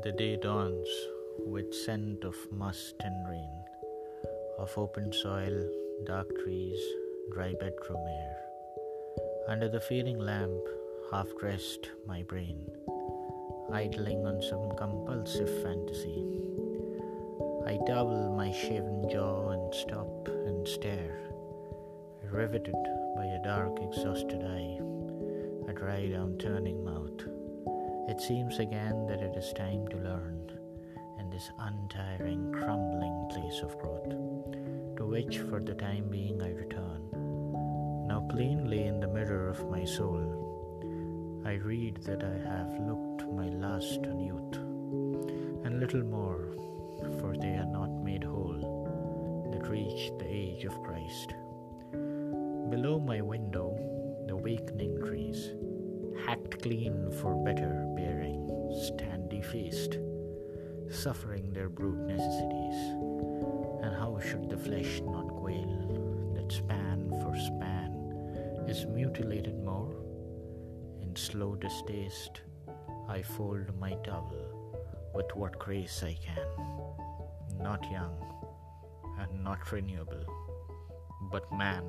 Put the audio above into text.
The day dawns with scent of must and rain, of open soil, dark trees, dry bedroom air. Under the fading lamp, half dressed, my brain, idling on some compulsive fantasy. I double my shaven jaw and stop and stare, riveted by a dark, exhausted eye, a dry down turning mouth. It seems again that it is time to learn in this untiring, crumbling place of growth, to which for the time being I return. Now, plainly in the mirror of my soul, I read that I have looked my last on youth, and little more, for they are not made whole that reach the age of Christ. Below my window, the wakening trees, hacked clean for better stand defaced, suffering their brute necessities. And how should the flesh not quail that span for span is mutilated more? In slow distaste, I fold my towel with what grace I can, not young and not renewable, but man.